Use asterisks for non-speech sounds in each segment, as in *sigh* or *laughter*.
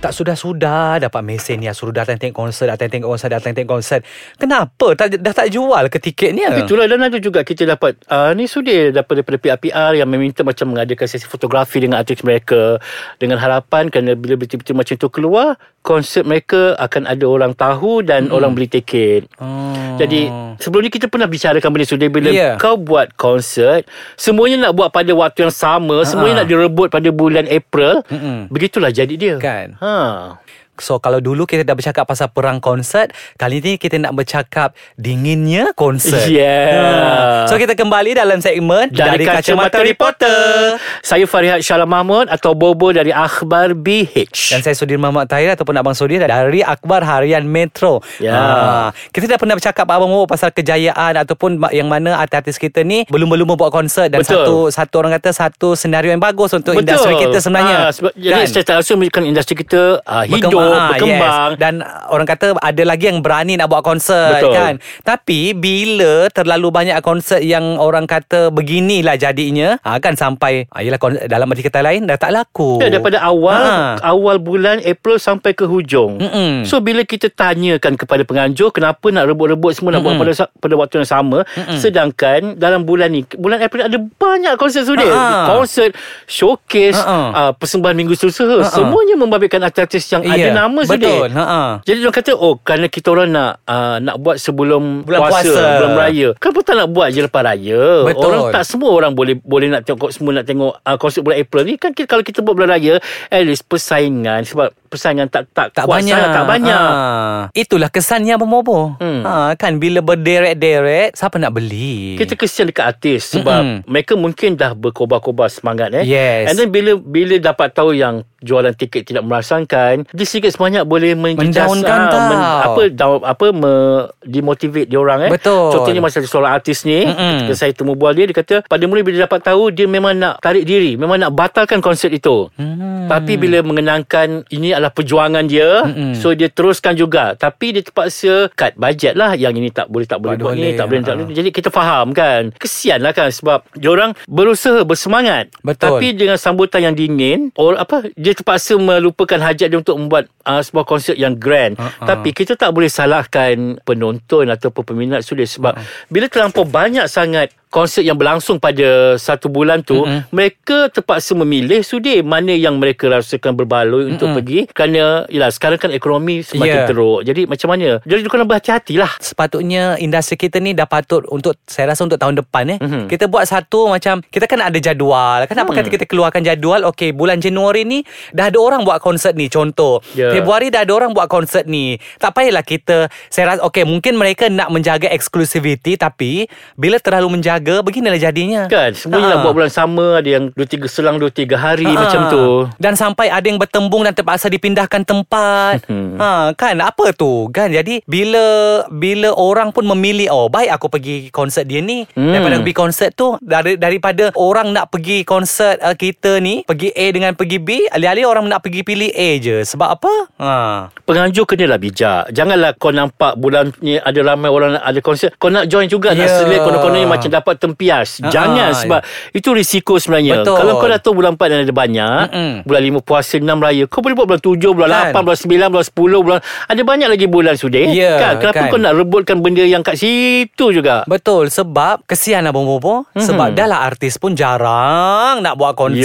Tak sudah-sudah dapat mesin ni suruh datang tengok konsert, datang tengok konsert, datang tengok konsert. Kenapa tak dah tak jual ke tiketnya? Itulah dan ada juga kita dapat uh, ni sudi dapat daripada pihak PR yang meminta macam mengadakan sesi fotografi dengan artis mereka dengan harapan kerana bila betul-betul macam tu keluar konsert mereka akan ada orang tahu dan hmm. orang beli tiket. Oh. Jadi sebelum ni kita pernah bicarakan benda sudah bila Ya. kau buat konsert semuanya nak buat pada waktu yang sama, semuanya nak direbut pada bulan April. Mm-mm. Begitulah jadi dia. Kan. Ha. 있잖아. So kalau dulu kita dah bercakap pasal perang konsert, kali ni kita nak bercakap dinginnya konsert. Yeah. Ha. So kita kembali dalam segmen Dari, Kacamata Reporter. Saya Farihat Syalam Mahmud atau Bobo dari Akhbar BH. Dan saya Sudirman Muhammad Tahir ataupun Abang Sudir dari Akbar Harian Metro. Ya. Ha, kita dah pernah bercakap Abang Bobo pasal kejayaan ataupun yang mana artis-artis kita ni belum-belum buat konsert dan Betul. satu satu orang kata satu senario yang bagus untuk industri kita sebenarnya. Ha, sebab, Jadi secara langsung menunjukkan industri kita uh, hidup, Ah, berkembang. yes. Dan orang kata ada lagi yang berani nak buat konsert Betul. kan. Tapi bila terlalu banyak konsert yang orang kata beginilah jadinya, ha, kan sampai ha, yelah kon- dalam arti kata lain dah tak laku. Ya, daripada awal Ha. awal bulan April sampai ke hujung. Mm-mm. So bila kita tanyakan kepada penganjur kenapa nak rebut-rebut semua nak buat pada pada waktu yang sama sedangkan dalam bulan ni bulan April ada banyak konsert sudah. Ha. Konsert, showcase, uh, persembahan minggu susuha semuanya membabitkan artis-artis yang ada Nama sudah. Betul. Ha. Jadi dia kata oh kerana kita orang nak uh, nak buat sebelum Bulan puasa, puasa. bulan raya. Kenapa tak nak buat je lepas raya? Betul. Orang tak semua orang boleh boleh nak tengok semua nak tengok uh, konsert bulan April ni kan kita, kalau kita buat bulan raya at least persaingan sebab persaingan tak tak, Tak kuat banyak sangat, tak banyak. ha. Itulah kesannya Bobo Hmm. ha, Kan bila berderet-deret Siapa nak beli Kita kesian dekat artis sebab Mm-mm. mereka mungkin dah berkobar-kobar semangat eh. Yes. And then bila bila dapat tahu yang jualan tiket tidak merangsangkan, dia sikit sebanyak boleh menjejas Mendaunkan ah, tau. apa down, apa me, demotivate dia orang eh. Betul. Contohnya masa seorang artis ni, Mm-mm. ketika saya temu bual dia dia kata pada mula bila dapat tahu dia memang nak tarik diri, memang nak batalkan konsert itu. Hmm. Tapi bila mengenangkan ini adalah perjuangan dia, Mm-mm. so dia teruskan juga. Tapi dia terpaksa cut bajet lah yang ini tak boleh tak boleh Tak buat ni, tak boleh tak ha. boleh. Jadi kita faham kan. Kesian lah kan sebab dia orang berusaha bersemangat. Betul. Tapi dengan sambutan yang dingin, or apa dia terpaksa melupakan hajat dia untuk membuat uh, sebuah konsert yang grand. Ha-ha. Tapi kita tak boleh salahkan penonton ataupun peminat sudah sebab bila terlampau banyak sangat konsert yang berlangsung pada satu bulan tu Mm-mm. mereka terpaksa memilih sudi mana yang mereka rasakan berbaloi untuk pergi kerana yalah sekarang kan ekonomi semakin Ya. teruk jadi macam mana jadi kena berhati-hatilah Sepatutnya industri kita ni dah patut untuk saya rasa untuk tahun depan eh. Mhm. Kita buat satu macam kita kan ada jadual. Kenapa Hmm. kata kita keluarkan jadual? Okey, bulan Januari ni dah ada orang buat konsert ni contoh. Ya. Februari dah ada orang buat konsert ni. Tak payahlah kita saya rasa okey mungkin mereka nak menjaga eksklusiviti tapi bila terlalu menjaga beginilah jadinya. kan semuanya nak Ha. buat bulan sama ada yang 2 3 selang 2 3 hari Ha. macam tu Dan sampai ada yang bertembung dan terpaksa dipindahkan tempat. Hmm. ha, kan apa tu? Kan jadi bila bila orang pun memilih oh baik aku pergi konsert dia ni Hmm. daripada pergi konsert tu dari daripada orang nak pergi konsert uh, kita ni pergi A dengan pergi B alih-alih orang nak pergi pilih A je. Sebab apa? Ha. Penganjur kenalah bijak Janganlah kau nampak bulan ni ada ramai orang ada konsert Kau nak join juga Nak Ya. selit konon-konon ni macam dapat tempias Ha-ha. Jangan sebab itu risiko sebenarnya Betul. Kalau kau dah tahu bulan 4 dan ada banyak Mm-mm. Bulan 5 puasa 6 raya Kau boleh buat bulan 7, bulan Kan. 8, bulan 9, bulan 10 bulan Ada banyak lagi bulan sudah Ya, kan? Kenapa kan. kau nak rebutkan benda yang kat situ juga Betul sebab kesian Abang Bobo Mhm. sebab dah lah artis pun jarang nak buat konsert,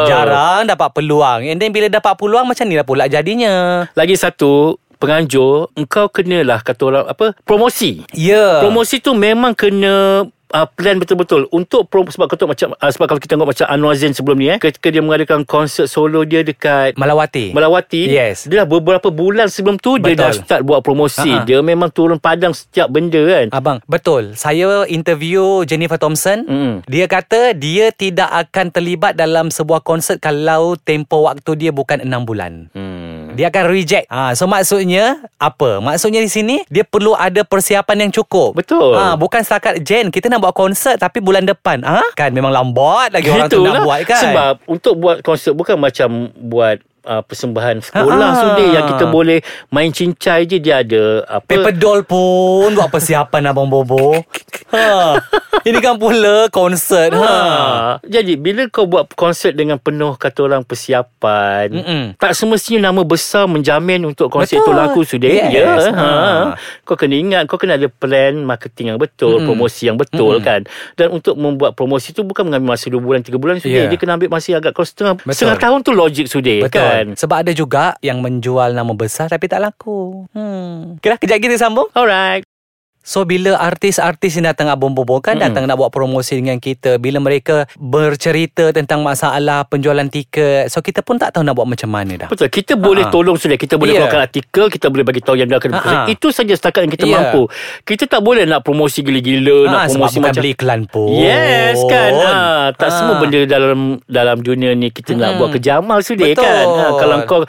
Ya. jarang dapat peluang. And then bila dapat peluang macam ni lah pula jadinya. Lagi satu Penganjur Engkau kenalah Kata orang apa Promosi Ya. Promosi tu memang kena uh, plan betul-betul untuk prom sebab kau tahu macam uh, sebab kalau kita tengok macam Anwar Zain sebelum ni eh ketika dia mengadakan konsert solo dia dekat Malawati. Melawati Yes. Dia dah beberapa bulan sebelum tu Dia Betul. dah start buat promosi Ha-ha. Dia memang turun padang setiap benda kan Abang, betul. Saya interview Jennifer Thompson. Mm. Dia kata dia tidak akan terlibat dalam sebuah konsert kalau tempoh waktu dia bukan 6 bulan. hmm. Dia akan reject. Ha, so maksudnya apa? Maksudnya di sini dia perlu ada persiapan yang cukup. Betul. Ha, bukan setakat Jen kita nak buat konsert tapi bulan depan. Ha? Kan memang lambat lagi orang tu nak buat kan. Sebab untuk buat konsert Bukan macam buat uh, persembahan sekolah Ha-ha. sudah yang kita boleh main cincai je dia ada apa Paper doll pun buat persiapan Abang Bobo. Ha. Ini kan pula konsert. Ha. Ha. Jadi bila kau buat konsert dengan penuh kata orang persiapan, Mm-mm. tak semestinya nama besar menjamin untuk konsert Betul. itu laku sudah. Yes. Ya. Ha. Ha. Kau kena ingat kau kena ada plan marketing yang betul, Mm-mm. promosi yang betul Mm-mm. kan. Dan untuk membuat promosi tu bukan mengambil masa 2 bulan 3 bulan sudah. Ya. Dia kena ambil masa agak kalau setengah Betul. setengah tahun tu logik sudah kan. Sebab ada juga yang menjual nama besar tapi tak laku. Hmm. Kira kejap kita sambung. Alright. So bila artis-artis ni datang abang-abang kan Mm-mm. datang nak buat promosi dengan kita bila mereka bercerita tentang masalah penjualan tiket so kita pun tak tahu nak buat macam mana dah. Betul. Kita boleh Ha. tolong sudah. Kita boleh Ya. keluarkan artikel. Kita boleh bagi tahu yang dia akan Ha, ha. Itu saja setakat yang kita Ya. mampu. Kita tak boleh nak promosi gila-gila. nak Ah, sebab promosi bukan macam beli iklan pun. Yes kan ha, Tak Ah. semua benda dalam dalam dunia ni Kita nak Mm-mm. buat kejamal sudah kan ha, Kalau kau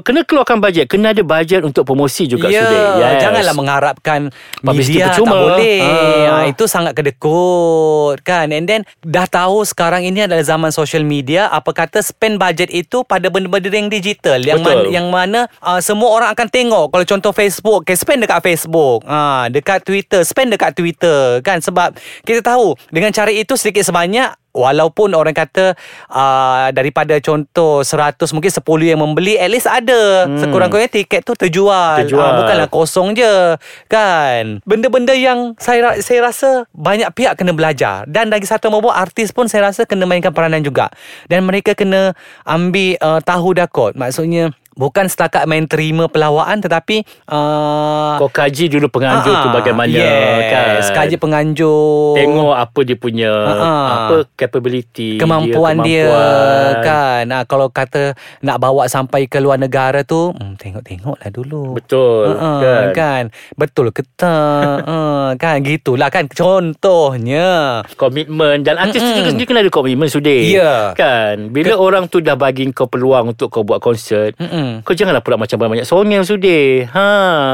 Kena keluarkan bajet Kena ada bajet untuk promosi juga Ya, sudah yes. janganlah mengharapkan Publicity tak percuma. boleh. Ha. Ha. itu sangat kedekut kan. And then dah tahu sekarang ini adalah zaman social media, apa kata spend budget itu pada benda-benda yang digital yang Betul. mana yang mana uh, semua orang akan tengok. Kalau contoh Facebook, okay, spend dekat Facebook. Ha, dekat Twitter, spend dekat Twitter kan sebab kita tahu dengan cara itu sedikit sebanyak Walaupun orang kata uh, daripada contoh 100 mungkin 10 yang membeli at least ada hmm. sekurang-kurangnya tiket tu terjual. Terjual. Ah, bukanlah kosong je kan. Benda-benda yang saya saya rasa banyak pihak kena belajar dan lagi satu membuat artis pun saya rasa kena mainkan peranan juga. Dan mereka kena ambil uh, tahu dakot. Maksudnya bukan setakat main terima pelawaan tetapi uh, Kau kaji dulu penganjur tu ah, bagaimana yes, kan? kaji penganjur. Tengok apa dia punya Ah. Apa capability kemampuan dia, kemampuan. kan? Ha, kalau kata nak bawa sampai ke luar negara tu hmm, tengok-tengoklah dulu. Betul Ha, kan? kan? Betul ke tak? Ha, *laughs* kan? Gitulah kan? Contohnya. Komitmen dan artis tu Mm-mm. juga sendiri kena ada komitmen sudah Ya. kan? Bila Ke- orang tu dah bagi kau peluang untuk kau buat konsert Mm-mm. kau janganlah pula macam banyak songel sudah ha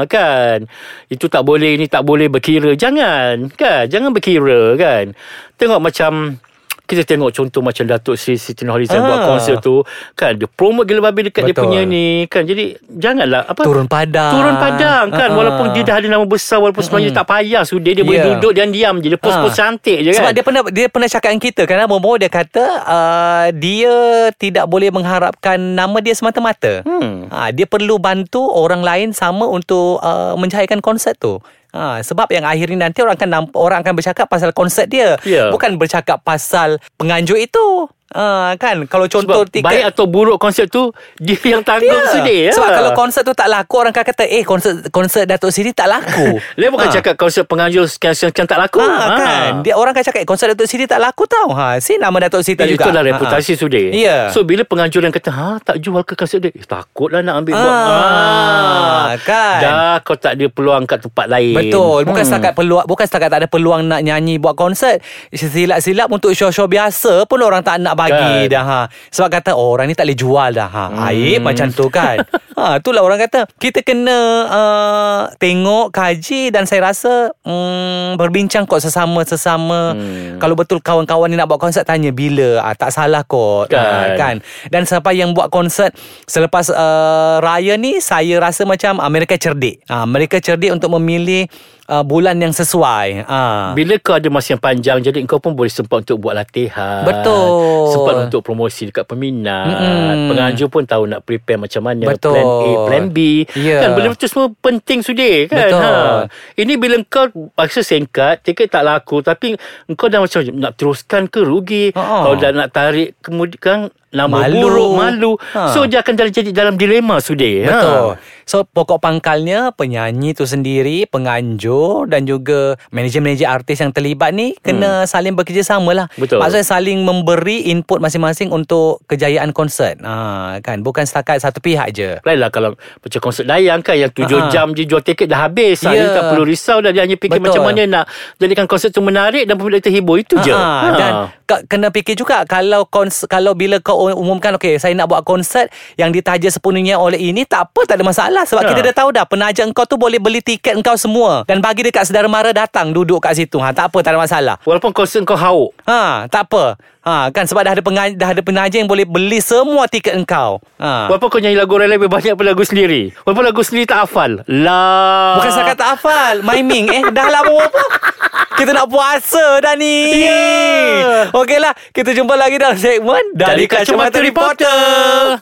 kan? Itu tak boleh ini tak boleh berkira. Jangan kan? Jangan berkira kan? Tengok macam kita tengok contoh macam Datuk Sri Siti Nurhaliza Ah. buat konsert tu kan dia promote gila babi dekat dia Betul. punya ni kan jadi janganlah apa turun padang Turun padang kan Ha, ha. Walaupun dia dah ada nama besar Walaupun sebenarnya tak payah Sudah dia boleh Ya. duduk dan diam je Dia post-post Ha. cantik je Sebab kan dia pernah dia pernah cakap dengan kita kan Momo dia kata uh, dia tidak boleh mengharapkan nama dia semata-mata. Hmm. Ha, dia perlu bantu orang lain sama untuk uh, menjayakan konsert tu. Ha, sebab yang akhirnya nanti orang akan nampak, orang akan bercakap pasal konsert dia, Ya. bukan bercakap pasal penganjur itu. Ha, kan kalau contoh Sebab tiket baik atau buruk konsert tu *laughs* Dia yang tanggung Ya. sudah ya. Sebab kalau konsert tu tak laku Orang akan kata Eh konsert konsert Datuk Siri tak laku *laughs* Dia bukan Ha. cakap konsert penganjur Sekian-sekian tak laku Ha, kan dia orang akan cakap eh, konsert Datuk Siri tak laku tau. Ha si nama Datuk Dan juga. itulah Ha, ha. reputasi sudah Ya. So bila penganjuran kata Ha tak jual ke konsert dia eh, Takutlah nak ambil buat Ah, kan. Dah kau tak ada peluang kat tempat lain Betul Bukan Hmm. setakat peluang Bukan setakat tak ada peluang Nak nyanyi buat konsert Silap-silap Untuk show-show biasa Pun orang tak nak bagi Kan. dah ha. Sebab kata oh, Orang ni tak boleh jual dah ha. Hmm. Aib macam tu kan *laughs* ha, Itulah orang kata Kita kena uh, Tengok Kaji Dan saya rasa um, Berbincang kot Sesama-sesama Hmm. Kalau betul kawan-kawan ni Nak buat konsert Tanya bila ha, Tak salah kot Kan. ha, kan Dan siapa yang buat konsert Selepas uh, raya ni Saya rasa macam uh, Mereka cerdik uh, Mereka cerdik untuk memilih uh, Bulan yang sesuai uh. Bila kau ada masa yang panjang Jadi kau pun boleh sempat untuk buat latihan Betul. Sempat untuk promosi dekat peminat Mm-mm. Penganjur pun tahu nak prepare macam mana Betul. Plan A, plan B Ya. Kan benda tu semua penting sudah kan Betul. ha. Ini bila kau Paksa singkat Tiket tak laku Tapi kau dah macam Nak teruskan ke rugi Ha-ha. Kalau dah nak tarik Kemudian Nama Malu. buruk Malu Ha. So dia akan jadi dalam dilema sudah Betul. So pokok pangkalnya penyanyi tu sendiri, penganjur dan juga manager-manager artis yang terlibat ni kena saling bekerjasama lah. Hmm. Betul. Maksudnya saling memberi input masing-masing untuk kejayaan konsert. Ha, kan bukan setakat satu pihak je. Lain lah kalau macam konsert Dayang kan yang tujuh Ha-ha. jam je jual tiket dah habis. Ha. Ya. Dia tak perlu risau dah. Dia hanya fikir Betul. macam mana nak jadikan konsert tu menarik dan peminat terhibur. Itu je. Ha, Dan ka- kena fikir juga kalau kons- kalau bila kau umumkan okey saya nak buat konsert yang ditaja sepenuhnya oleh ini tak apa tak ada masalah sebab Ha. kita dah tahu dah penaja engkau tu boleh beli tiket engkau semua dan bagi dekat saudara mara datang duduk kat situ. Ha, tak apa, tak ada masalah. Walaupun konsert kau hauk. Ha, tak apa. Ha, kan sebab dah ada pengaji, dah ada penaja yang boleh beli semua tiket engkau. Ha. Walaupun kau nyanyi lagu orang lain lebih banyak daripada lagu sendiri. Walaupun lagu sendiri tak hafal. Lah. Bukan saya kata hafal Miming Eh dah lah bawa apa Kita nak puasa dah ni Ya. Okeylah Kita jumpa lagi dalam segmen Dari Kacamata Reporter.